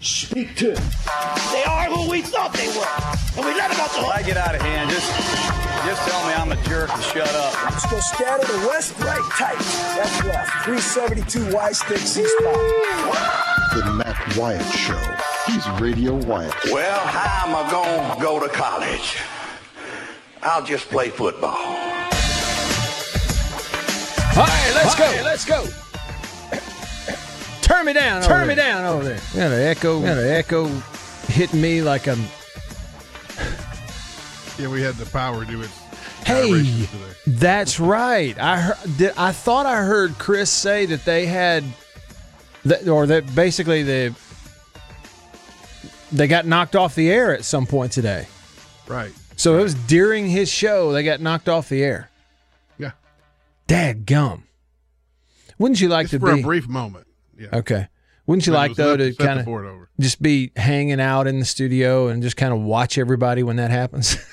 Speak to him. They are who we thought they were. And we let them off the When I get out of hand, just just tell me I'm a jerk and shut up. Let's go scatter the west, right, tight. That's left. 372 Y stick C spot. The Matt Wyatt Show. He's Radio Wyatt. Well, how am I going to go to college? I'll just play football. All right, let's go. Let's go. Turn me down. Turn me down over there. Got an echo. Got an echo hitting me like I'm. Yeah, we had the power to it. Hey, that's right. I heard. Did, I thought I heard Chris say that they had, that, or that basically they they got knocked off the air at some point today. Right. So it was during his show they got knocked off the air. Yeah. Dad gum. Wouldn't you like Just to for be a brief moment. Yeah. Okay. Wouldn't you like though to kind of just be hanging out in the studio and just kind of watch everybody when that happens?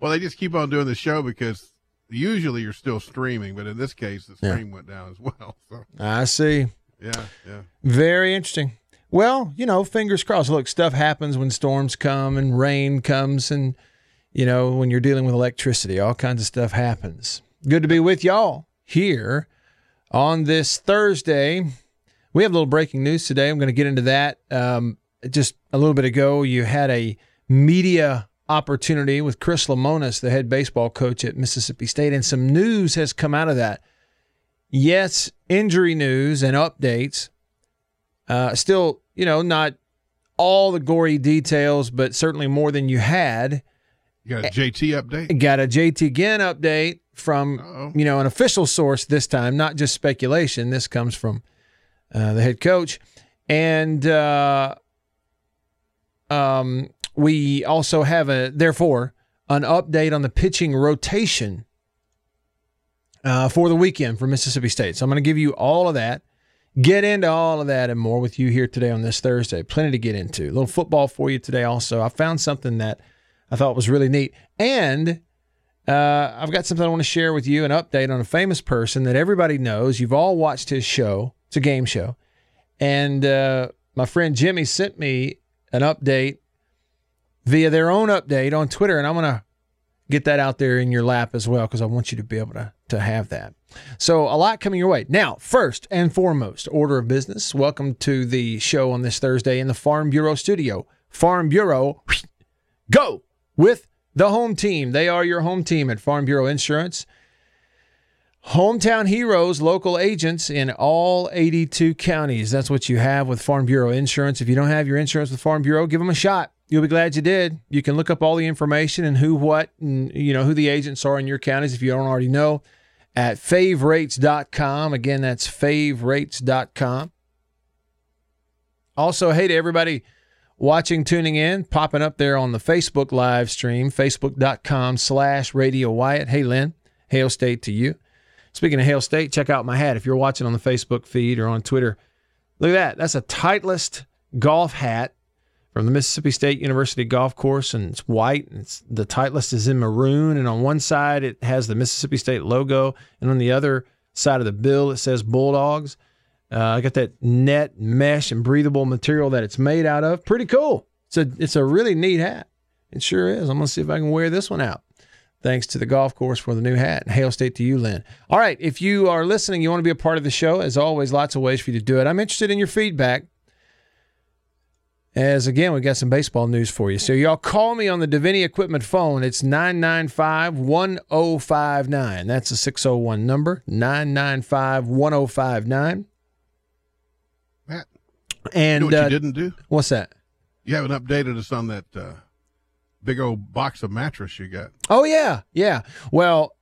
Well, they just keep on doing the show because usually you're still streaming, but in this case, the Yeah. stream went down as well. So, I see. yeah, yeah. Very interesting. Well, you know, fingers crossed. Look, stuff happens when storms come and rain comes, and you know when you're dealing with electricity, all kinds of stuff happens. Good to be with y'all here on this Thursday. We have a little breaking news today. I'm going to get into that. Um, just a little bit ago, you had a media opportunity with Chris Lemonis, the head baseball coach at Mississippi State, and some news has come out of that. Yes, injury news and updates. Uh, still, you know, not all the gory details, but certainly more than you had. You got a JT update? Got a JT Ginn update from Uh-oh. you know an official source this time, not just speculation. This comes from uh, the head coach, and uh, um, we also have a therefore an update on the pitching rotation uh, for the weekend for Mississippi State. So I'm going to give you all of that. Get into all of that and more with you here today on this Thursday. Plenty to get into. A little football for you today. Also, I found something that I thought was really neat, and uh, I've got something I want to share with you. An update on a famous person that everybody knows. You've all watched his show. It's a game show, and uh, my friend Jimmy sent me an update via their own update on Twitter, and I'm gonna get that out there in your lap as well because I want you to be able to to have that. So a lot coming your way. Now, first and foremost, order of business. Welcome to the show on this Thursday in the Farm Bureau studio. Farm Bureau, go with the home team. They are your home team at Farm Bureau Insurance. Hometown heroes, local agents in all 82 counties. That's what you have with Farm Bureau Insurance. If you don't have your insurance with Farm Bureau, give them a shot. You'll be glad you did. You can look up all the information and who, what, and you know who the agents are in your counties if you don't already know at favrates.com. Again, that's favrates.com. Also, hey to everybody watching, tuning in, popping up there on the Facebook live stream, facebook.com slash Radio Wyatt. Hey, Lynn, Hail State to you. Speaking of Hail State, check out my hat. If you're watching on the Facebook feed or on Twitter, look at that. That's a Titleist golf hat from the Mississippi State University golf course, and it's white. And it's, the Titleist is in maroon, and on one side it has the Mississippi State logo, and on the other side of the bill it says Bulldogs. Uh, I got that net mesh and breathable material that it's made out of. Pretty cool. It's a it's a really neat hat. It sure is. I'm gonna see if I can wear this one out. Thanks to the golf course for the new hat. And hail state to you, Lynn. All right, if you are listening, you want to be a part of the show. As always, lots of ways for you to do it. I'm interested in your feedback. As again, we've got some baseball news for you. So y'all call me on the Davini Equipment phone. It's 995-1059. That's a 601 number. 995-1059. Matt, And you know what uh, you didn't do? what's that? You haven't updated us on that uh, big old box of mattress you got. Oh yeah, yeah. Well,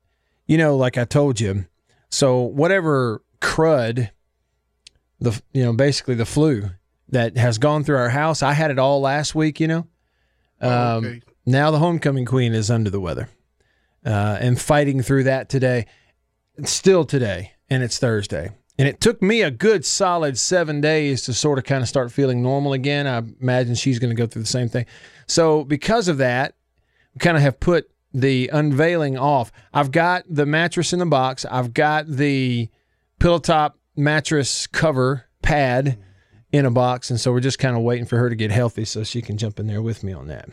you know, like I told you, so whatever crud, the you know basically the flu that has gone through our house. I had it all last week. You know, Um, okay. Now the homecoming queen is under the weather uh, and fighting through that today. Still today, and it's Thursday. And it took me a good solid seven days to sort of kind of start feeling normal again. I imagine she's going to go through the same thing. So, because of that, we kind of have put the unveiling off. I've got the mattress in the box, I've got the pillow top mattress cover pad in a box. And so we're just kind of waiting for her to get healthy so she can jump in there with me on that.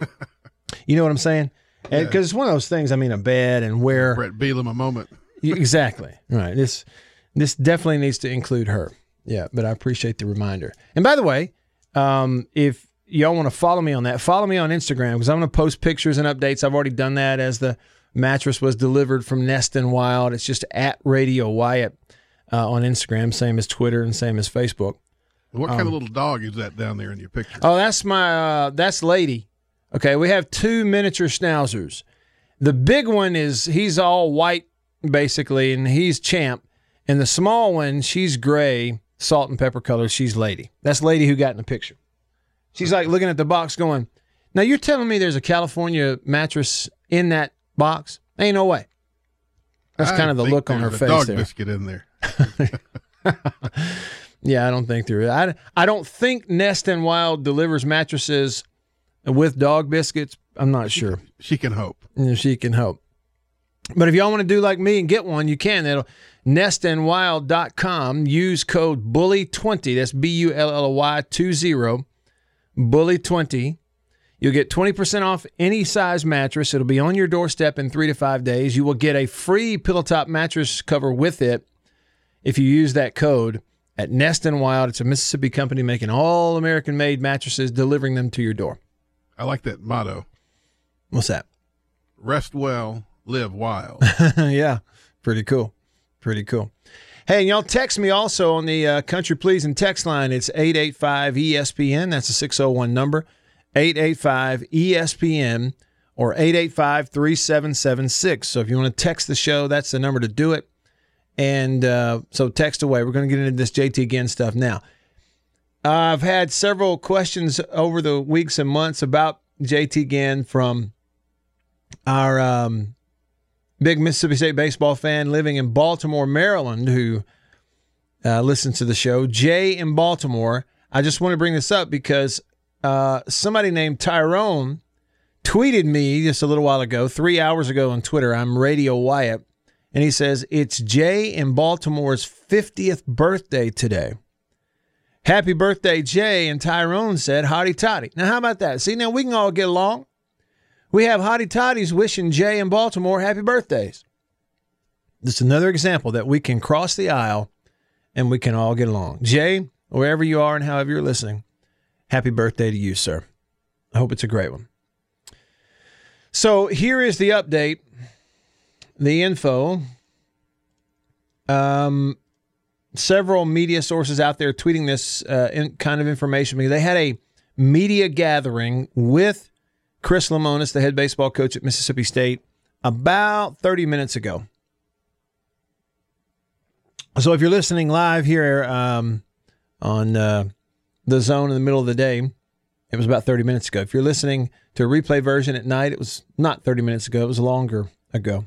you know what I'm saying? Because it's one of those things. I mean, a bed and where Brett Beelum a moment. exactly right. This this definitely needs to include her. Yeah, but I appreciate the reminder. And by the way, um, if y'all want to follow me on that, follow me on Instagram because I'm going to post pictures and updates. I've already done that as the mattress was delivered from Nest and Wild. It's just at Radio Wyatt uh, on Instagram, same as Twitter and same as Facebook. What kind Um, of little dog is that down there in your picture? Oh, that's my uh, that's Lady. Okay, we have two miniature schnauzers. The big one is he's all white basically, and he's Champ. And the small one, she's gray, salt and pepper color. She's Lady. That's Lady who got in the picture. She's like looking at the box, going, "Now you're telling me there's a California mattress in that box? Ain't no way." That's I kind of the look on her face Dog there. biscuit in there. Yeah, I don't think there is. I, I don't think Nest and Wild delivers mattresses with dog biscuits. I'm not sure. She can hope. She can hope. But if y'all want to do like me and get one, you can. That'll nestandwild.com. Use code BULLY20. That's B U L L Y 20. BULLY20. You'll get 20% off any size mattress. It'll be on your doorstep in three to five days. You will get a free pillow top mattress cover with it if you use that code at Nest and Wild. It's a Mississippi company making all American made mattresses, delivering them to your door. I like that motto. What's that? Rest well, live wild. yeah, pretty cool. Pretty cool. Hey, and y'all text me also on the uh, Country Pleasing text line. It's 885 ESPN. That's a 601 number. 885 ESPN or 885 3776. So if you want to text the show, that's the number to do it. And uh, so text away. We're going to get into this JT Ginn stuff now. I've had several questions over the weeks and months about JT Ginn from our um, big Mississippi State baseball fan living in Baltimore, Maryland, who uh, listens to the show. Jay in Baltimore. I just want to bring this up because uh, somebody named Tyrone tweeted me just a little while ago, three hours ago on Twitter. I'm Radio Wyatt. And he says, It's Jay in Baltimore's 50th birthday today. Happy birthday, Jay. And Tyrone said, Hotty toddy. Now, how about that? See, now we can all get along. We have hottie toddies wishing Jay in Baltimore happy birthdays. Is another example that we can cross the aisle and we can all get along. Jay, wherever you are and however you're listening, happy birthday to you, sir. I hope it's a great one. So here is the update, the info. Um, several media sources out there tweeting this uh, in, kind of information. because They had a media gathering with Chris Lemonis, the head baseball coach at Mississippi State, about 30 minutes ago. So if you're listening live here um, on uh, the zone in the middle of the day, it was about 30 minutes ago. If you're listening to a replay version at night, it was not 30 minutes ago, it was longer ago.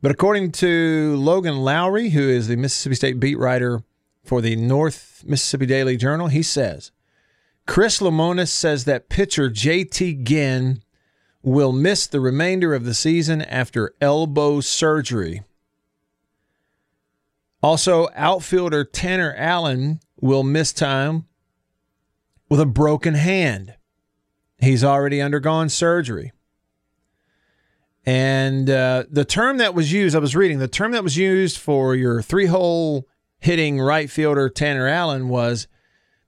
But according to Logan Lowery, who is the Mississippi State beat writer for the North Mississippi Daily Journal, he says Chris Lemonis says that pitcher JT Ginn will miss the remainder of the season after elbow surgery. Also, outfielder Tanner Allen will miss time with a broken hand. He's already undergone surgery. And uh, the term that was used, I was reading, the term that was used for your three hole hitting right fielder Tanner Allen was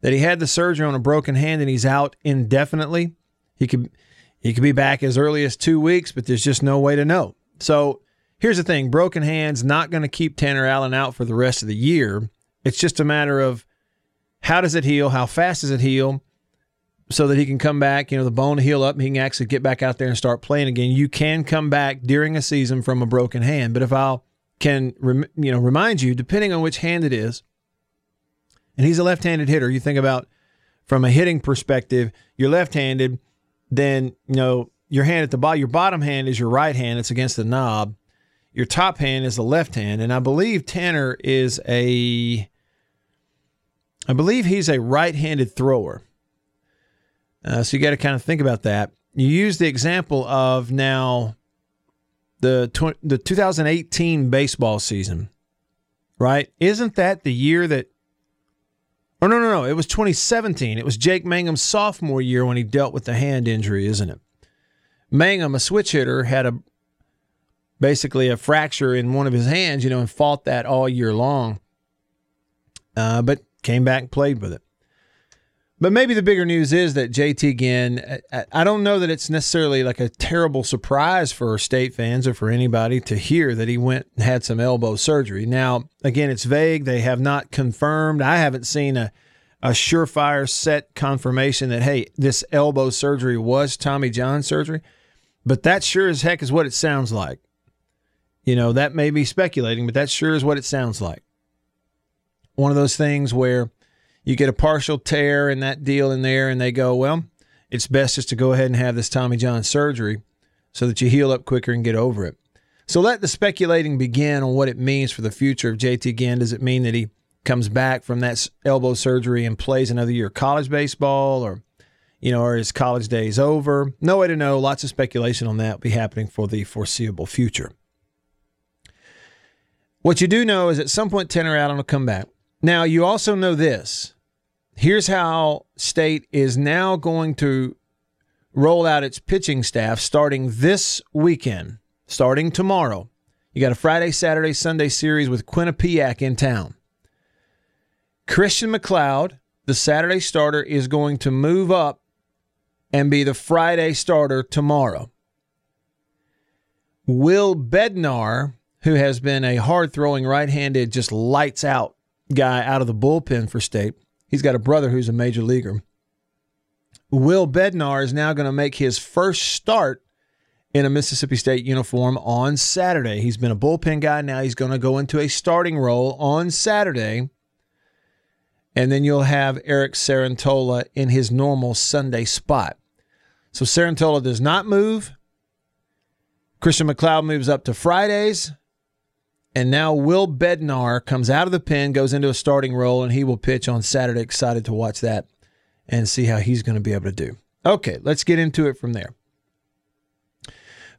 that he had the surgery on a broken hand and he's out indefinitely. He could he could be back as early as two weeks, but there's just no way to know. So here's the thing: broken hands not going to keep Tanner Allen out for the rest of the year. It's just a matter of how does it heal, how fast does it heal, so that he can come back. You know, the bone heal up, and he can actually get back out there and start playing again. You can come back during a season from a broken hand, but if I can, you know, remind you, depending on which hand it is, and he's a left-handed hitter, you think about from a hitting perspective, you're left-handed, then you know your hand at the bottom, your bottom hand is your right hand. It's against the knob. Your top hand is the left hand, and I believe Tanner is a, I believe he's a right-handed thrower. Uh, so you got to kind of think about that. You use the example of now the tw- the 2018 baseball season, right? Isn't that the year that? Oh no no no! It was 2017. It was Jake Mangum's sophomore year when he dealt with the hand injury, isn't it? Mangum, a switch hitter, had a basically a fracture in one of his hands, you know, and fought that all year long. Uh, but came back and played with it. But maybe the bigger news is that JT Ginn, I don't know that it's necessarily like a terrible surprise for state fans or for anybody to hear that he went and had some elbow surgery. Now, again, it's vague. They have not confirmed. I haven't seen a, a surefire set confirmation that, hey, this elbow surgery was Tommy John surgery. But that sure as heck is what it sounds like. You know, that may be speculating, but that sure is what it sounds like. One of those things where you get a partial tear in that deal in there, and they go, well, it's best just to go ahead and have this Tommy John surgery so that you heal up quicker and get over it. So let the speculating begin on what it means for the future of JT Ginn. Does it mean that he comes back from that elbow surgery and plays another year of college baseball or you know, are his college days over? No way to know. Lots of speculation on that will be happening for the foreseeable future. What you do know is at some point Tanner Allen will come back. Now, you also know this here's how State is now going to roll out its pitching staff starting this weekend, starting tomorrow. You got a Friday, Saturday, Sunday series with Quinnipiac in town. Christian McLeod, the Saturday starter, is going to move up and be the Friday starter tomorrow. Will Bednar, who has been a hard throwing right handed, just lights out guy out of the bullpen for State, He's got a brother who's a major leaguer. Will Bednar is now going to make his first start in a Mississippi State uniform on Saturday. He's been a bullpen guy. Now he's going to go into a starting role on Saturday. And then you'll have Eric Cerantola in his normal Sunday spot. So Cerantola does not move. Christian McLeod moves up to Fridays. And now Will Bednar comes out of the pen, goes into a starting role, and he will pitch on Saturday. Excited to watch that and see how he's going to be able to do. Okay, let's get into it from there.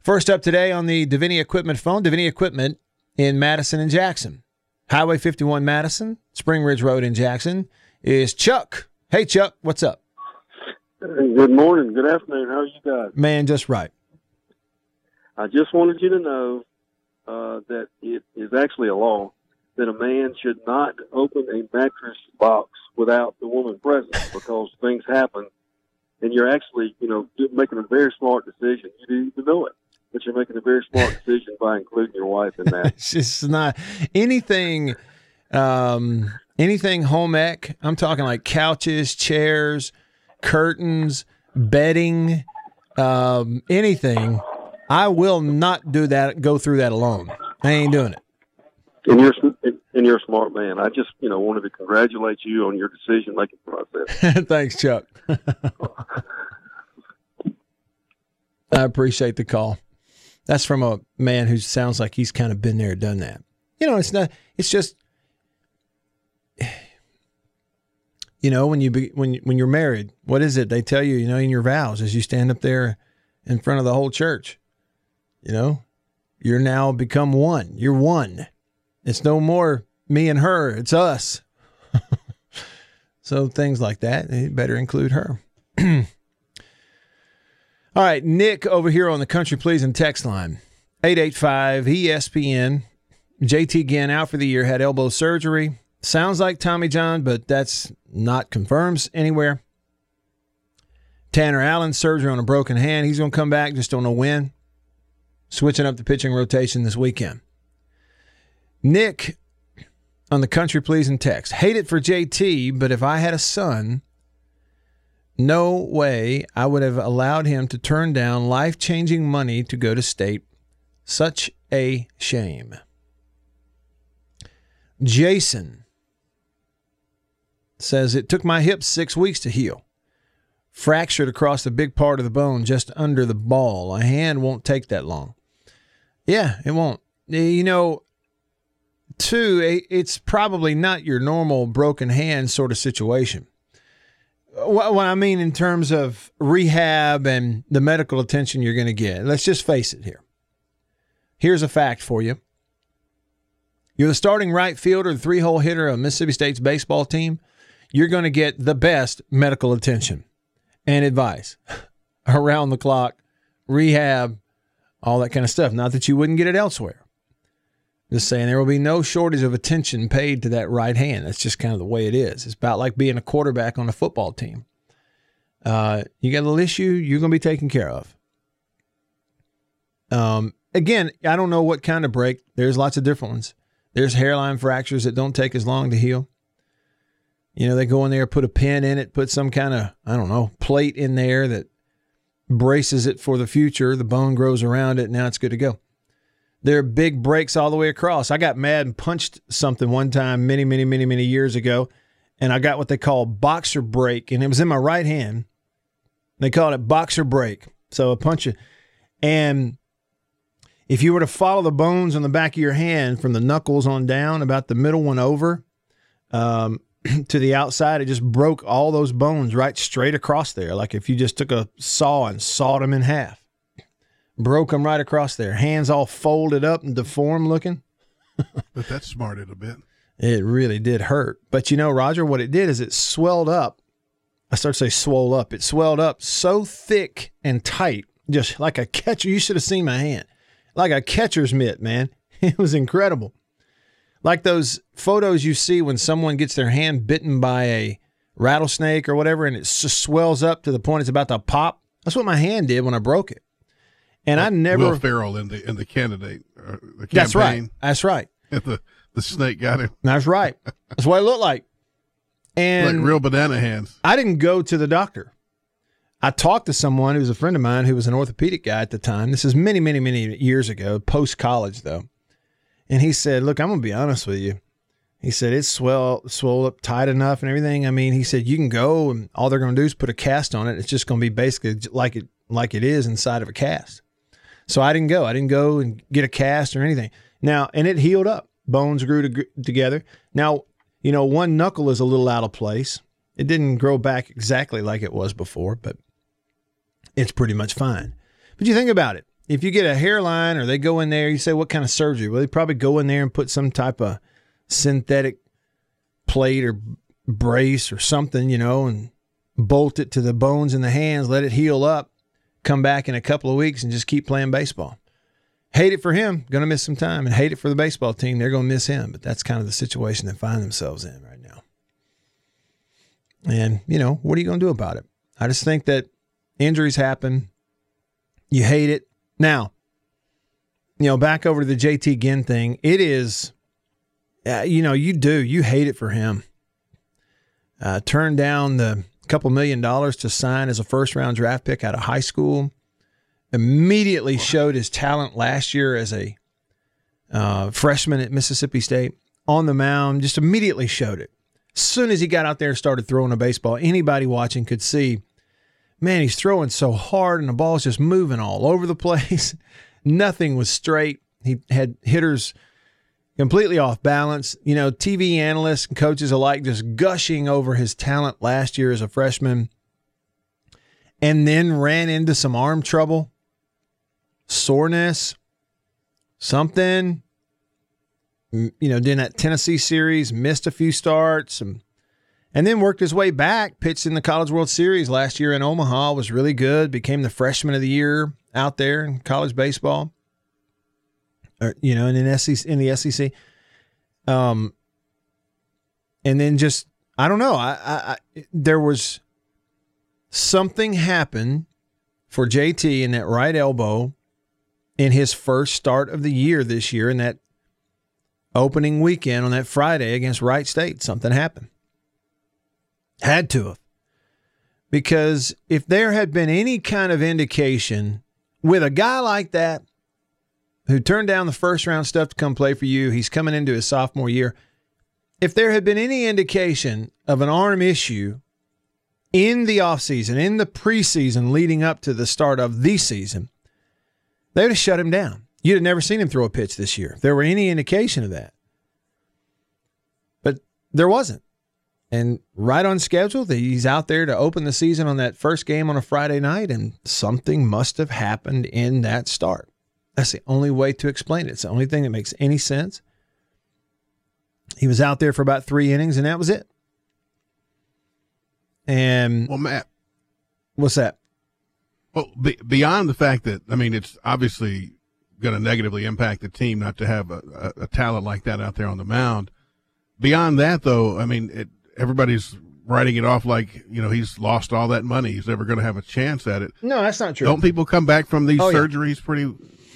First up today on the Davini Equipment phone, Davini Equipment in Madison and Jackson. Highway 51 Madison, Spring Ridge Road in Jackson is Chuck. Hey, Chuck, what's up? Good morning. Good afternoon. How are you guys? Man, just right. I just wanted you to know uh, that it is actually a law that a man should not open a mattress box without the woman present because things happen and you're actually, you know, making a very smart decision. You didn't even know it, but you're making a very smart decision by including your wife in that. it's just not anything, um, anything home ec. I'm talking like couches, chairs, curtains, bedding, um, anything I will not do that. Go through that alone. I ain't doing it. And you're and you're a smart man. I just you know wanted to congratulate you on your decision making process. Thanks, Chuck. I appreciate the call. That's from a man who sounds like he's kind of been there, done that. You know, it's not. It's just. You know, when you be, when when you're married, what is it they tell you? You know, in your vows, as you stand up there in front of the whole church, you know, you're now become one. You're one. It's no more me and her, it's us. so things like that, you better include her. All right, Nick over here on the Country Pleasing text line 885 ESPN. JT Ginn out for the year, had elbow surgery. Sounds like Tommy John, but that's not confirmed anywhere. Tanner Allen, surgery on a broken hand. He's going to come back, just don't know when switching up the pitching rotation this weekend. Nick on the country pleasing text hate it for JT, but if I had a son, no way I would have allowed him to turn down life changing money to go to state. Such a shame. Jason says it took my hips six weeks to heal. Fractured across a big part of the bone just under the ball. A hand won't take that long. Yeah, it won't. You know, two, it's probably not your normal broken hand sort of situation. What I mean in terms of rehab and the medical attention you're going to get. Let's just face it here. Here's a fact for you. You're the starting right fielder, the three hole hitter of Mississippi State's baseball team. You're going to get the best medical attention and advice around the clock, rehab, all that kind of stuff. Not that you wouldn't get it elsewhere. Just saying there will be no shortage of attention paid to that right hand. That's just kind of the way it is. It's about like being a quarterback on a football team. Uh, you got a little issue, you're going to be taken care of. Um, again, I don't know what kind of break. There's lots of different ones. There's hairline fractures that don't take as long to heal. You know, they go in there, put a pin in it, put some kind of, I don't know, plate in there that braces it for the future. The bone grows around it. Now it's good to go. There are big breaks all the way across. I got mad and punched something one time many, many, many, many years ago, and I got what they call boxer break, and it was in my right hand. They called it boxer break. So a punch it. And if you were to follow the bones on the back of your hand from the knuckles on down, about the middle one over, um, to the outside, it just broke all those bones right straight across there. Like if you just took a saw and sawed them in half, broke them right across there. Hands all folded up and deformed looking. but that smarted a bit. It really did hurt. But you know, Roger, what it did is it swelled up. I start to say swelled up. It swelled up so thick and tight, just like a catcher. You should have seen my hand, like a catcher's mitt, man. It was incredible like those photos you see when someone gets their hand bitten by a rattlesnake or whatever and it just swells up to the point it's about to pop. That's what my hand did when I broke it. And like I never Will Ferrell in the in the candidate. Uh, the That's right. That's right. the the snake got him. That's right. That's what it looked like. And like real banana hands. I didn't go to the doctor. I talked to someone who was a friend of mine who was an orthopedic guy at the time. This is many, many, many years ago, post college though. And he said, Look, I'm going to be honest with you. He said, It's swell, swell up tight enough and everything. I mean, he said, You can go and all they're going to do is put a cast on it. It's just going to be basically like it, like it is inside of a cast. So I didn't go. I didn't go and get a cast or anything. Now, and it healed up. Bones grew to, together. Now, you know, one knuckle is a little out of place. It didn't grow back exactly like it was before, but it's pretty much fine. But you think about it if you get a hairline or they go in there, you say, what kind of surgery? Well, they probably go in there and put some type of synthetic plate or brace or something, you know, and bolt it to the bones in the hands, let it heal up, come back in a couple of weeks and just keep playing baseball. Hate it for him, going to miss some time, and hate it for the baseball team. They're going to miss him, but that's kind of the situation they find themselves in right now. And, you know, what are you going to do about it? I just think that injuries happen. You hate it. Now, you know, back over to the JT Ginn thing, it is, uh, you know, you do, you hate it for him. Uh, turned down the couple million dollars to sign as a first round draft pick out of high school. Immediately showed his talent last year as a uh, freshman at Mississippi State on the mound, just immediately showed it. As soon as he got out there and started throwing a baseball, anybody watching could see man, he's throwing so hard and the ball's just moving all over the place. Nothing was straight. He had hitters completely off balance. You know, TV analysts and coaches alike just gushing over his talent last year as a freshman and then ran into some arm trouble, soreness, something. You know, during that Tennessee series, missed a few starts, and and then worked his way back. Pitched in the College World Series last year in Omaha, was really good. Became the freshman of the year out there in college baseball, or you know, in an SEC in the SEC. Um, and then just I don't know. I, I, I there was something happened for JT in that right elbow in his first start of the year this year in that opening weekend on that Friday against Wright State. Something happened. Had to have. Because if there had been any kind of indication with a guy like that who turned down the first round stuff to come play for you, he's coming into his sophomore year. if there had been any indication of an arm issue in the offseason, in the preseason leading up to the start of the season, they would have shut him down. You'd have never seen him throw a pitch this year if there were any indication of that. But there wasn't. And right on schedule, he's out there to open the season on that first game on a Friday night, and something must have happened in that start. That's the only way to explain it. It's the only thing that makes any sense. He was out there for about three innings, and that was it. And Well, Matt, what's that? well, be, beyond the fact that I mean, it's obviously going to negatively impact the team not to have a, a, a talent like that out there on the mound. Beyond that, though, I mean, it, everybody's writing it off like you know he's lost all that money. He's never going to have a chance at it. No, that's not true. Don't people come back from these Oh, yeah. surgeries pretty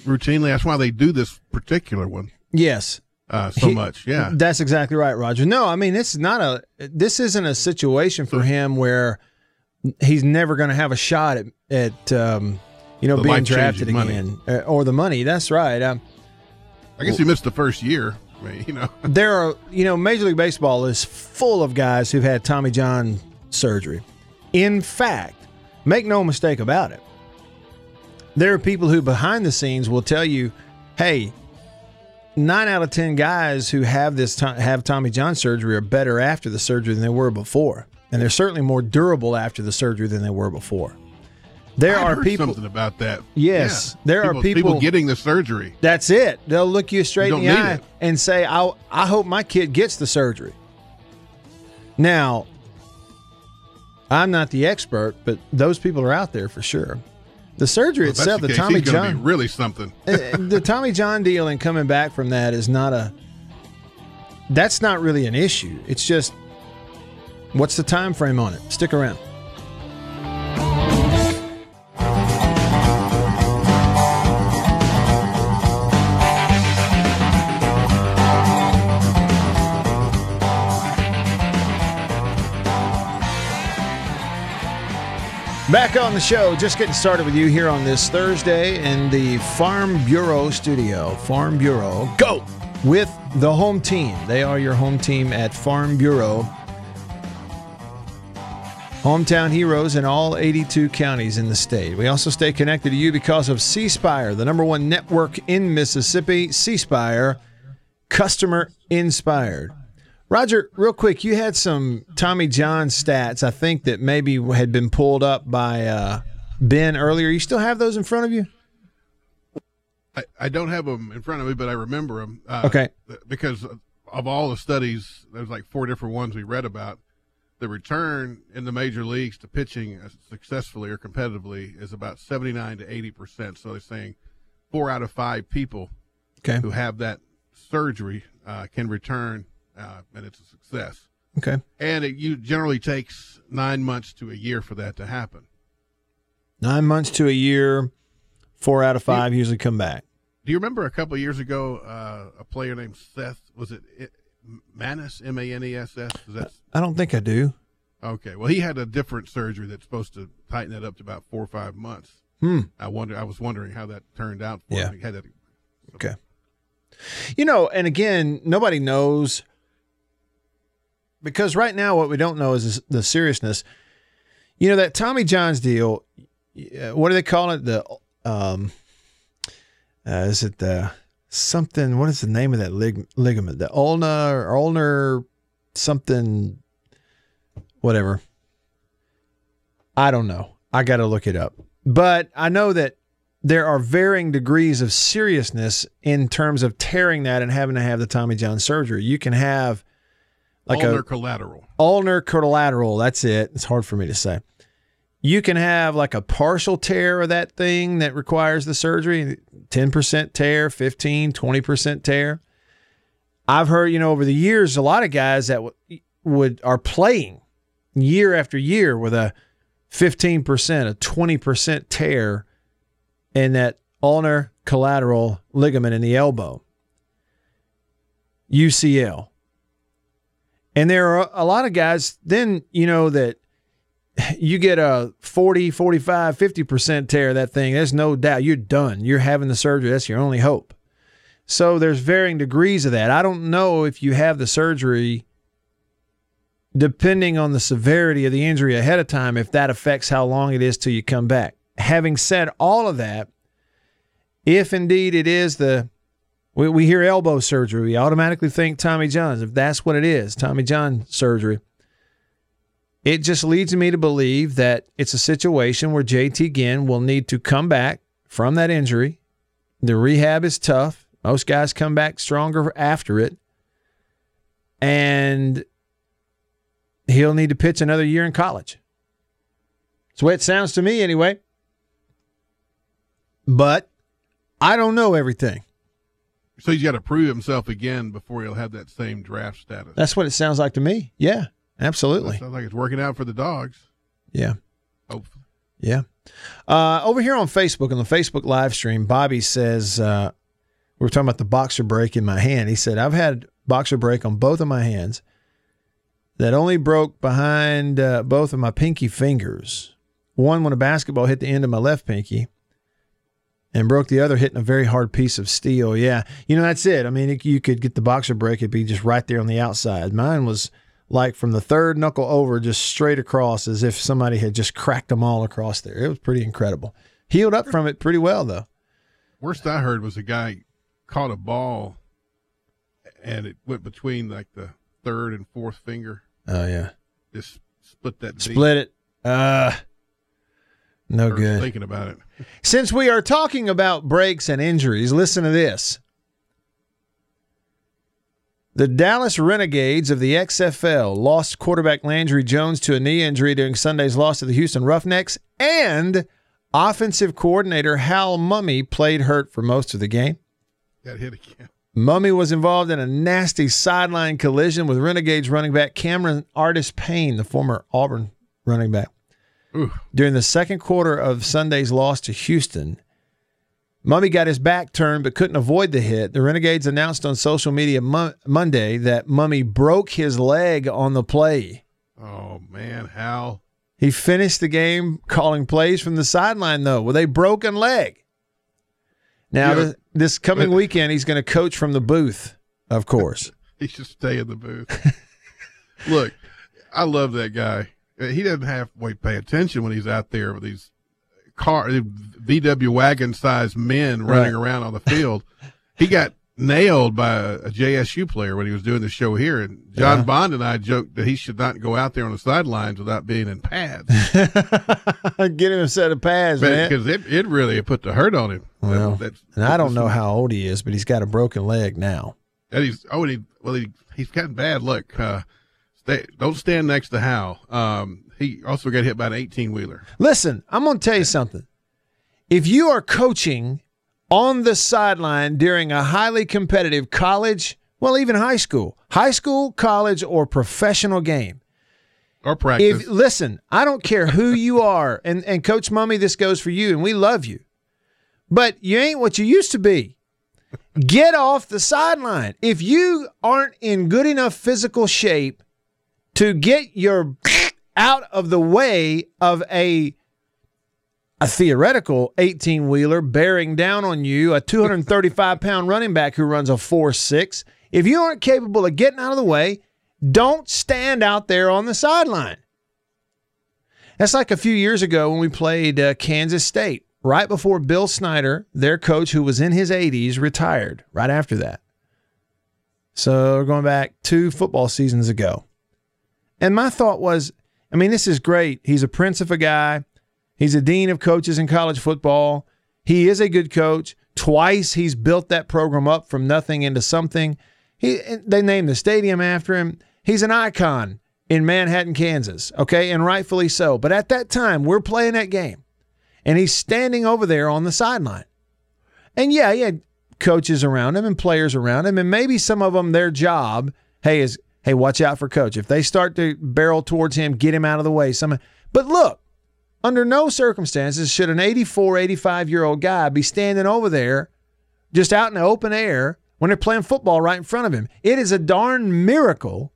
routinely? That's why they do this particular one Yes. uh, so He- much. Yeah. That's exactly right, Roger. No, I mean this is not a this isn't a situation for him where he's never going to have a shot at at um, you know The being drafted money. again uh, or the money. That's right. Um, I guess he missed the first year. Mean, you know, there are you know Major League Baseball is full of guys who've had Tommy John surgery. In fact, make no mistake about it. There are people who behind the scenes will tell you, "Hey, nine out of ten guys who have this have Tommy John surgery are better after the surgery than they were before, and they're certainly more durable after the surgery than they were before." There I've are people. something about that. Yes, there are people- people, getting the surgery. That's it. They'll look you straight You in the eye it. and say, I, I hope my kid gets the surgery. Now, I'm not the expert, but those people are out there for sure. The surgery that's itself, the case, Tommy John, be really something. uh, the Tommy John deal and coming back from that is not a. That's not really an issue. It's just, what's the time frame on it? Stick around. Back on the show, just getting started with you here on this Thursday in the Farm Bureau studio. Farm Bureau, go with the home team. They are your home team at Farm Bureau. Hometown heroes in all 82 counties in the state. We also stay connected to you because of C Spire, the number one network in Mississippi. C Spire, customer inspired. Roger, real quick, you had some Tommy John stats, I think, that maybe had been pulled up by uh, Ben earlier. You still have those in front of you? I, I don't have them in front of me, but I remember them. Uh, Okay. Because of all the studies, there's like four different ones we read about. The return in the major leagues to pitching uh, successfully or competitively is about 79 to 80 percent. So they're saying four out of five people Okay. who have that surgery uh, can return, uh, and it's a success. Okay. And it you generally takes nine months to a year for that to happen. Nine months to a year, four out of five usually come back. Do you remember a couple of years ago uh, a player named Seth? Was it, it? M A N E S S? Is I don't think I do. okay? Well, he had a different surgery that's supposed to tighten that up to about four or five months. Hmm. I wonder. I was wondering how that turned out for Yeah. him. He had that. Okay. You know, and again, nobody knows because right now what we don't know is the seriousness. You know that Tommy John's deal. uh, What do they call it? The um, uh, is it the something? What is the name of that lig- ligament? The ulna or ulnar something? Whatever. I don't know. I got to look it up. But I know that there are varying degrees of seriousness in terms of tearing that and having to have the Tommy John surgery. You can have like ulnar a collateral. ulnar collateral. That's it. It's hard for me to say. You can have like a partial tear of that thing that requires the surgery 10% tear, 15, 20% tear. I've heard, you know, over the years, a lot of guys that w- would are playing year after year with a 15%, a 20% tear in that ulnar collateral ligament in the elbow, UCL. And there are a lot of guys then, you know, that you get a 40, 45, 50% tear of that thing. There's no doubt you're done. You're having the surgery. That's your only hope. So there's varying degrees of that. I don't know if you have the surgery depending on the severity of the injury ahead of time, if that affects how long it is till you come back. Having said all of that, if indeed it is the we, we hear elbow surgery, we automatically think Tommy John's. If that's what it is, Tommy John surgery, it just leads me to believe that it's a situation where JT Ginn will need to come back from that injury. The rehab is tough. Most guys come back stronger after it. And he'll need to pitch another year in college. That's the way it sounds to me, anyway. But I don't know everything. So he's got to prove himself again before he'll have that same draft status. That's what it sounds like to me. Yeah, absolutely. Sounds like it's working out for the dogs. Yeah. Hopefully. Yeah. Uh, over here on Facebook, on the Facebook live stream, Bobby says, uh, we were talking about the boxer break in my hand. He said, I've had boxer break on both of my hands that only broke behind uh, both of my pinky fingers. One when a basketball hit the end of my left pinky, and broke the other hitting a very hard piece of steel. Yeah, you know that's it. I mean, it, you could get the boxer break; it'd be just right there on the outside. Mine was like from the third knuckle over, just straight across, as if somebody had just cracked them all across there. It was pretty incredible. Healed up from it pretty well, though. Worst I heard was a guy caught a ball, and it went between like the third and fourth finger. Oh yeah, just split that. split it. Uh, no good. Thinking about it. Since we are talking about breaks and injuries, listen to this. The Dallas Renegades of the XFL lost quarterback Landry Jones to a knee injury during Sunday's loss to the Houston Roughnecks, and offensive coordinator Hal Mumme played hurt for most of the game. Got hit again. Mumme was involved in a nasty sideline collision with Renegades running back Cameron Artis Payne, the former Auburn running back. Ooh. During the second quarter of Sunday's loss to Houston, Mumme got his back turned but couldn't avoid the hit. The Renegades announced on social media Mo- Monday that Mumme broke his leg on the play. Oh man, Hal. He finished the game calling plays from the sideline, though, with a broken leg. Now, Yeah. this, this coming uh, weekend, he's going to coach from the booth, of course. He should stay in the booth. Look, I love that guy. Uh, He doesn't halfway pay attention when he's out there with these car VW wagon sized men running Right. around on the field. he got nailed by a, JSU player when he was doing the show here, and John Yeah. Bond and I joked that he should not go out there on the sidelines without being in pads Get him a set of pads, man. because it, it really put the hurt on him. That- Well, that's- and I don't know that's- how old he is, but he's got a broken leg now. And he's oh, and he well he he's gotten bad luck. Uh, stay, don't stand next to Hal. Um, he also got hit by an eighteen wheeler. Listen, I'm going to tell you something. If you are coaching on the sideline during a highly competitive college, well, even high school, high school, college, or professional game, Or practice. if listen, I don't care who you are, and and Coach Mumme, this goes for you, and we love you, but you ain't what you used to be. Get off the sideline. If you aren't in good enough physical shape to get your out of the way of a a theoretical 18 wheeler bearing down on you, a 235 pound running back who runs a 4 6. If you aren't capable of getting out of the way, don't stand out there on the sideline. That's like a few years ago when we played uh, Kansas State, right before Bill Snyder, their coach who was in his 80s, retired right after that. So we're going back two football seasons ago. And my thought was, I mean, this is great. He's a prince of a guy. He's a dean of coaches in college football. He is a good coach. Twice he's built that program up from nothing into something. He they named the stadium after him. He's an icon in Manhattan, Kansas. Okay, and rightfully so. But at that time, we're playing that game, and he's standing over there on the sideline. And yeah, he had coaches around him and players around him, and maybe some of them their job, hey, is hey, watch out for coach. If they start to barrel towards him, get him out of the way. Some but look, under no circumstances should an 84, 85 year old guy be standing over there just out in the open air when they're playing football right in front of him. It is a darn miracle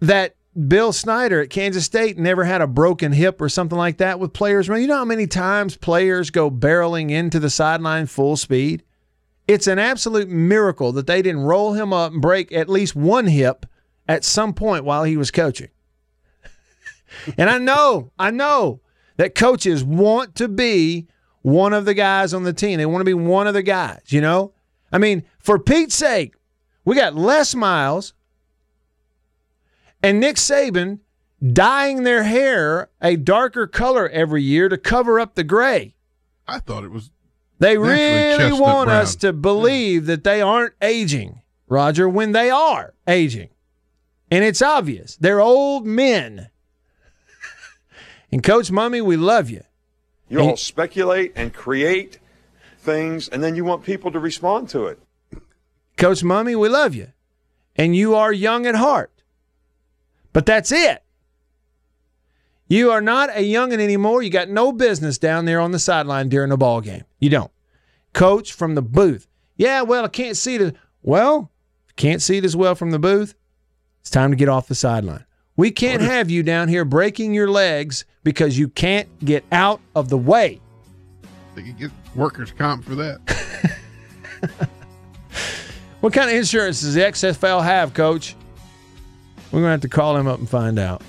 that Bill Snyder at Kansas State never had a broken hip or something like that with players. You know how many times players go barreling into the sideline full speed? It's an absolute miracle that they didn't roll him up and break at least one hip at some point while he was coaching. and I know, I know that coaches want to be one of the guys on the team. They want to be one of the guys, you know? I mean, for Pete's sake, we got Les Miles and Nick Saban dyeing their hair a darker color every year to cover up the gray. I thought it was. They really want brown. us to believe that they aren't aging, Roger, when they are aging. And it's obvious. They're old men. and Coach Mumme, we love you. You all speculate and create things, and then you want people to respond to it. Coach Mumme, we love you. And you are young at heart. But that's it. You are not a youngin' anymore. You got no business down there on the sideline during a ball game. You don't. Coach from the booth. Yeah, well, I can't see it. Well, can't see it as well from the booth, it's time to get off the sideline. We can't have you down here breaking your legs because you can't get out of the way. They could get workers' comp for that. What kind of insurance does the XFL have, coach? We're going to have to call him up and find out.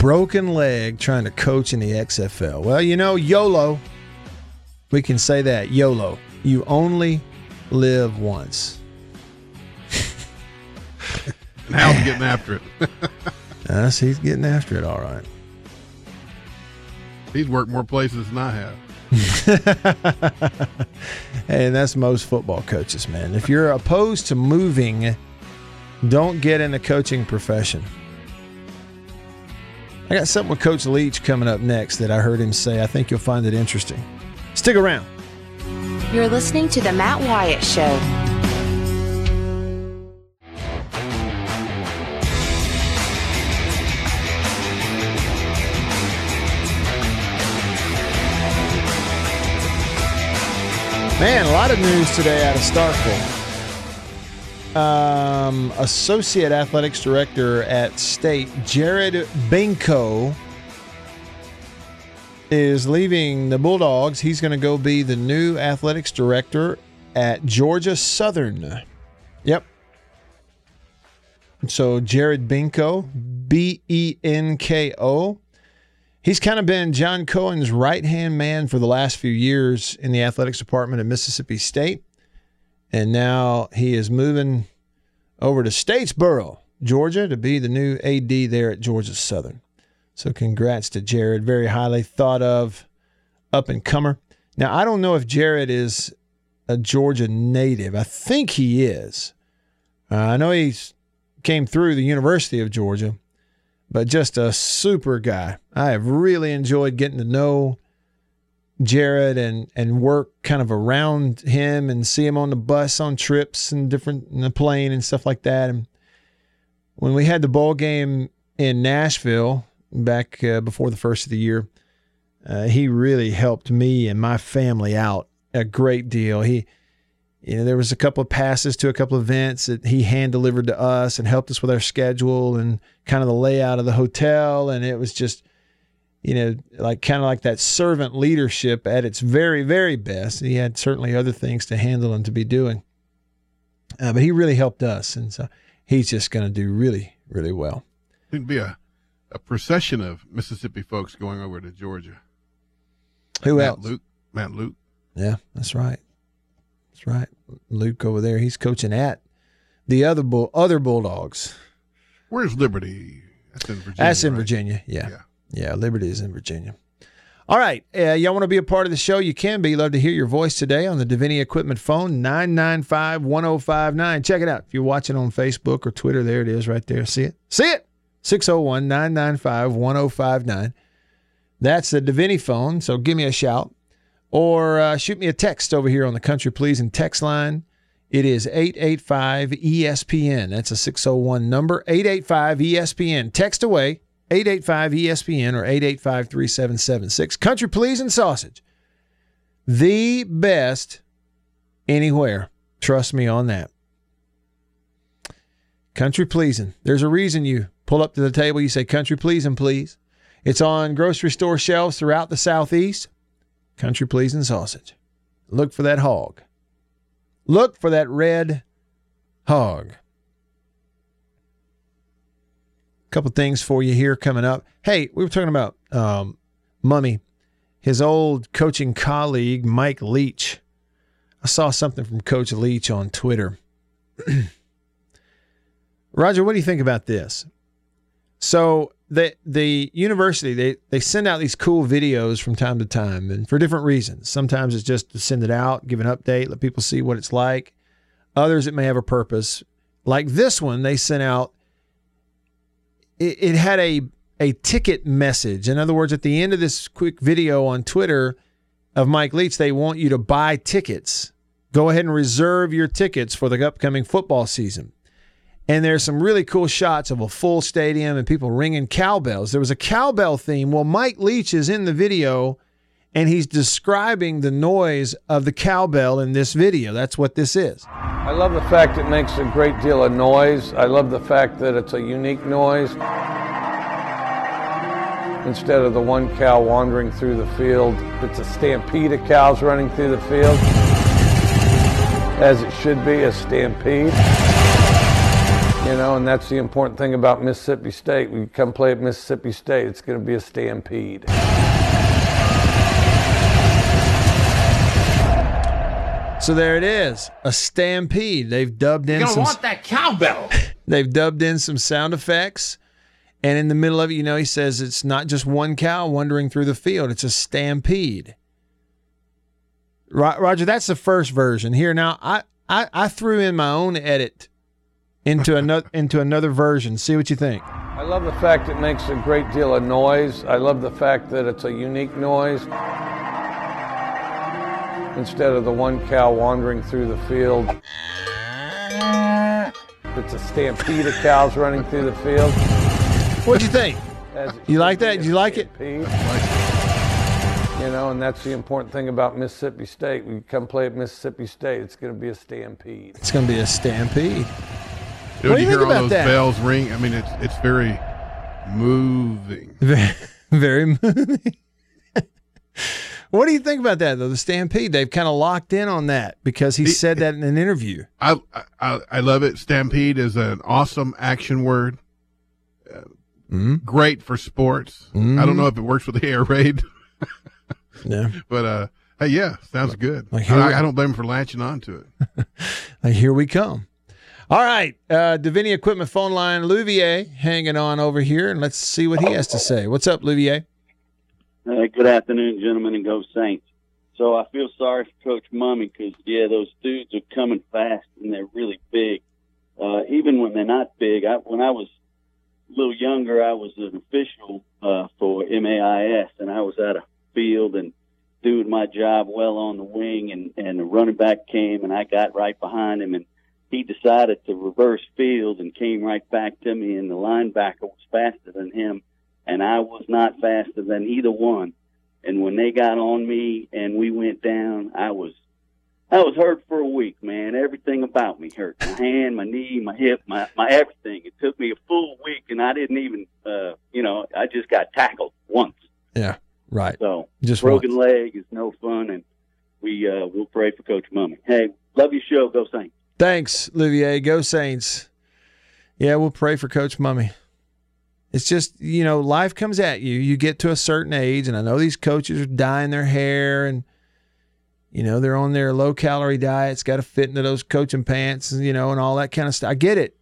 Broken leg trying to coach in the XFL. Well, you know, YOLO. We can say that. YOLO. You only live once. And Hal's getting after it. Yes, he's getting after it, all right. He's worked more places than I have. Hey, and that's most football coaches, man. If you're opposed to moving, don't get in the coaching profession. I got something with Coach Leach coming up next that I heard him say. I think you'll find it interesting. Stick around. You're listening to The Matt Wyatt Show. Man, a lot of news today out of Starkville. Um, Associate Athletics Director at State, Jared Benko, is leaving the Bulldogs. He's going to go be the new athletics director at Georgia Southern. Yep. So Jared Benko, B E N K O. He's kind of been John Cohen's right hand man for the last few years in the athletics department at Mississippi State. And now he is moving over to Statesboro, Georgia, to be the new AD there at Georgia Southern. So congrats to Jared. Very highly thought of up and comer. Now, I don't know if Jared is a Georgia native. I think he is. Uh, I know he came through the University of Georgia, but just a super guy. I have really enjoyed getting to know Jared and and work kind of around him and see him on the bus on trips and different in the plane and stuff like that. And when we had the ball game in Nashville back uh, before the first of the year, uh, he really helped me and my family out a great deal. He, you know, there was a couple of passes to a couple of events that he hand delivered to us and helped us with our schedule and kind of the layout of the hotel, and it was just you know, like kind of like that servant leadership at its very, very best. He had certainly other things to handle and to be doing, uh, but he really helped us, and so he's just going to do really, really well. It'd be a, a procession of Mississippi folks going over to Georgia. Who Matt else? Luke. Matt Luke. Yeah, that's right. That's right. Luke over there, he's coaching at the other bull, other Bulldogs. Where's Liberty? That's in Virginia. That's in right? Virginia. Yeah. Yeah. Yeah, Liberty is in Virginia. All right. Uh, y'all want to be a part of the show? You can be. Love to hear your voice today on the Divinity Equipment phone, 995 1059. Check it out. If you're watching on Facebook or Twitter, there it is right there. See it? See it? 601 995 1059. That's the Divinity phone. So give me a shout or uh, shoot me a text over here on the Country Pleasing text line. It is 885 ESPN. That's a 601 number, 885 ESPN. Text away 885 ESPN or 885 3776. Country Pleasing Sausage. The best anywhere. Trust me on that. Country Pleasing. There's a reason you pull up to the table, you say Country Pleasing, please. It's on grocery store shelves throughout the Southeast. Country Pleasing Sausage. Look for that hog. Look for that red hog. Couple things for you here coming up. Hey, we were talking about um, Mumme, his old coaching colleague, Mike Leach. I saw something from Coach Leach on Twitter. Roger, what do you think about this? So the the university they they send out these cool videos from time to time, and for different reasons. Sometimes it's just to send it out, give an update, let people see what it's like. Others it may have a purpose. Like this one, they sent out it, it had a a ticket message. In other words, at the end of this quick video on Twitter of Mike Leach, they want you to buy tickets. Go ahead and reserve your tickets for the upcoming football season. And there's some really cool shots of a full stadium and people ringing cowbells. There was a cowbell theme. Well, Mike Leach is in the video and he's describing the noise of the cowbell in this video. That's what this is. I love the fact it makes a great deal of noise. I love the fact that it's a unique noise. Instead of the one cow wandering through the field, it's a stampede of cows running through the field. As it should be, a stampede. You know, and that's the important thing about Mississippi State. We come play at Mississippi State, it's going to be a stampede. So there it is, a stampede. They've dubbed in You're gonna some. want that cowbell. They've dubbed in some sound effects, and in the middle of it, you know, he says it's not just one cow wandering through the field; it's a stampede. Roger, that's the first version. Here now, I I, I threw in my own edit into another into another version. See what you think. I love the fact it makes a great deal of noise. I love the fact that it's a unique noise. Instead of the one cow wandering through the field, it's a stampede of cows running through the field. What'd you think? You like that? be Did you like it? You know, and that's the important thing about Mississippi State. We come play at Mississippi State, it's going to be a stampede. It's going to be a stampede. Dude, What do you you hear think all about those that? bells ring. I mean, it's it's very moving. Very, very moving. what do you think about that though? The stampede. They've kind of locked in on that because he said that in an interview. I, I I love it. Stampede is an awesome action word. Uh, Mm-hmm. Great for sports. I don't know if it works with the air raid. Yeah. But uh, hey, yeah, sounds good. like here we- I, I don't blame him for latching on to it. Like, here we come. All right, uh, Davini Equipment phone line, Louvier hanging on over here, and let's see what he has to say. What's up, Louvier? Uh, good afternoon, gentlemen, and go Saints. So I feel sorry for Coach Mumme because, yeah, those dudes are coming fast and they're really big. Uh, even when they're not big, I, when I was a little younger, I was an official uh, for MAIS, and I was at a field and doing my job well on the wing, and, and the running back came, and I got right behind him, and he decided to reverse field and came right back to me, and the linebacker was faster than him, and I was not faster than either one. And when they got on me and we went down, I was I was hurt for a week, man. Everything about me hurt. My hand, my knee, my hip, my my everything. It took me a full week and I didn't even uh you know, I just got tackled once. Yeah, right. So Just broken leg is no fun and we uh we'll pray for Coach Mumme. Hey, love your show, go Saints. Thanks, Louvier. Go Saints. Yeah, we'll pray for Coach Mumme. It's just, you know, life comes at you. You get to a certain age, and I know these coaches are dyeing their hair and, you know, they're on their low calorie diets, got to fit into those coaching pants, you know, and all that kind of stuff. I get it.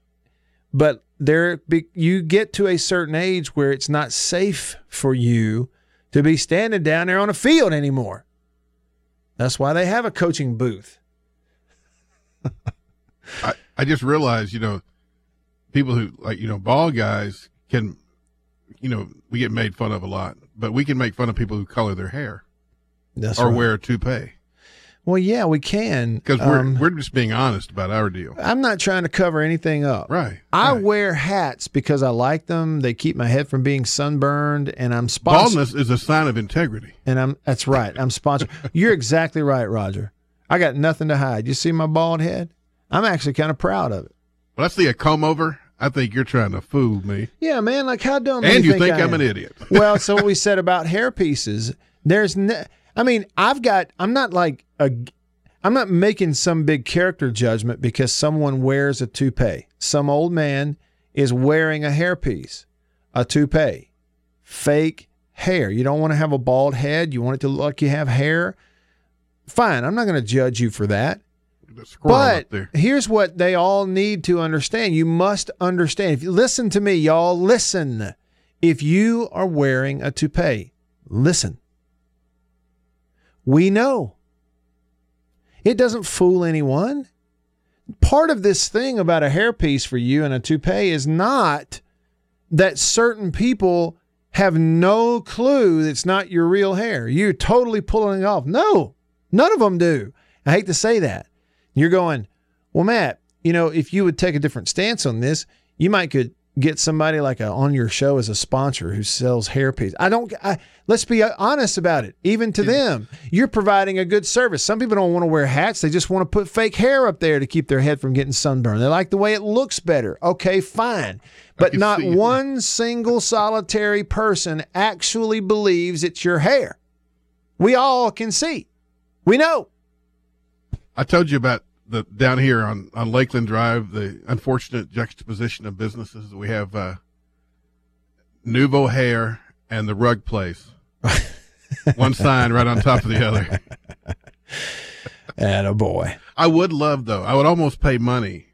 But there, you get to a certain age where it's not safe for you to be standing down there on a field anymore. That's why they have a coaching booth. I, I just realized, you know, people who like, you know, ball guys can, you know, we get made fun of a lot, but we can make fun of people who color their hair That's or right. wear a toupee Well, yeah, we can. because we're Um, we're just being honest about our deal. I'm not trying to cover anything up. Right. I wear hats because I like them. They keep my head from being sunburned, and I'm sponsored. Baldness is a sign of integrity. And I'm that's right. I'm sponsored. You're exactly right, Roger. I got nothing to hide. You see my bald head? I'm actually kind of proud of it. Well, that's the comb over. I think you're trying to fool me. Yeah, man. Like how dumb? And you think I I'm an idiot. well, so what we said about hair pieces. There's, I mean, I've got. I'm not like a. I'm not making some big character judgment because someone wears a toupee. Some old man is wearing a hairpiece, a toupee, fake hair. You don't want to have a bald head. You want it to look like you have hair. Fine. I'm not going to judge you for that. But here's what they all need to understand. You must understand. If you listen to me, y'all, listen. If you are wearing a toupee, listen. We know. It doesn't fool anyone. Part of this thing about a hairpiece for you and a toupee is not that certain people have no clue it's not your real hair. You're totally pulling it off. No, none of them do. I hate to say that. You're going, well, Matt, you know, if you would take a different stance on this, you might could get somebody like a, on your show as a sponsor who sells hairpiece. I don't. I, let's be honest about it. Even to them, you're providing a good service. Some people don't want to wear hats; they just want to put fake hair up there to keep their head from getting sunburned. They like the way it looks better. Okay, fine, but not one single solitary person actually believes it's your hair. We all can see. We know. I told you about the down here on, on Lakeland Drive, the unfortunate juxtaposition of businesses. We have uh, Nouveau Hair and the Rug Place. One sign right on top of the other. And a boy. I would love though. I would almost pay money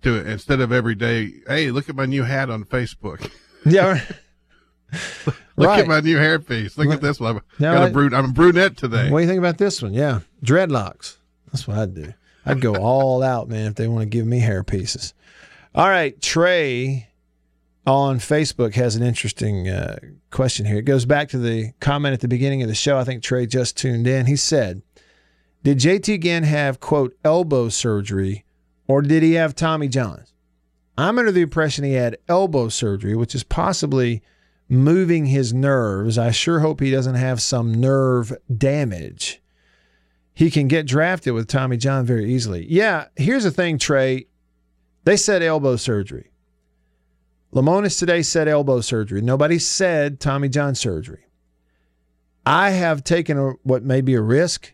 to instead of every day. Hey, look at my new hat on Facebook. Yeah. look Right. at my new hairpiece. Look at this one. I'm, Yeah, got a right. brun- I'm a brunette today. What do you think about this one? Yeah, dreadlocks. That's what I'd do. I'd go all out, man, if they want to give me hair pieces. All right, Trey on Facebook has an interesting uh, question here. It goes back to the comment at the beginning of the show. I think Trey just tuned in. He said, "Did JT Ginn have quote elbow surgery, or did he have Tommy John's?" I'm under the impression he had elbow surgery, which is possibly moving his nerves. I sure hope he doesn't have some nerve damage. He can get drafted with Tommy John very easily. Yeah, here's the thing, Trey. They said elbow surgery. Lemonis today said elbow surgery. Nobody said Tommy John surgery. I have taken a, what may be a risk.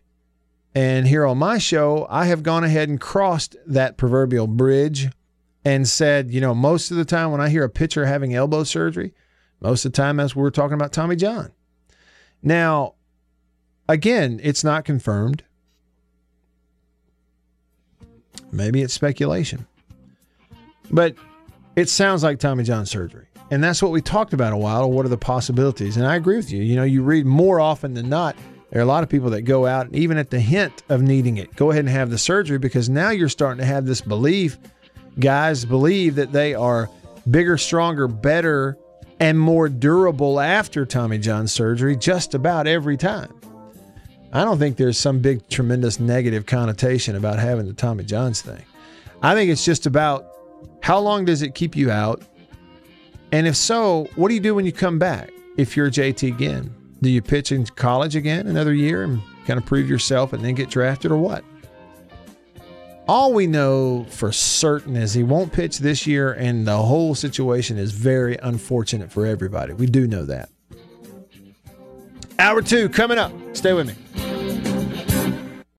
And here on my show, I have gone ahead and crossed that proverbial bridge and said, you know, most of the time when I hear a pitcher having elbow surgery, most of the time as we're talking about Tommy John. Now, again, it's not confirmed. Maybe it's speculation. But it sounds like Tommy John surgery. And that's what we talked about a while. What are the possibilities? And I agree with you. You know, you read more often than not, there are a lot of people that go out even at the hint of needing it, go ahead and have the surgery because now you're starting to have this belief. Guys believe that they are bigger, stronger, better, and more durable after Tommy John surgery just about every time. I don't think there's some big, tremendous negative connotation about having the Tommy John's thing. I think it's just about how long does it keep you out? And if so, what do you do when you come back? If you're JT Ginn, do you pitch in college again another year and kind of prove yourself and then get drafted or what? All we know for certain is he won't pitch this year, and the whole situation is very unfortunate for everybody. We do know that. Hour two coming up. Stay with me.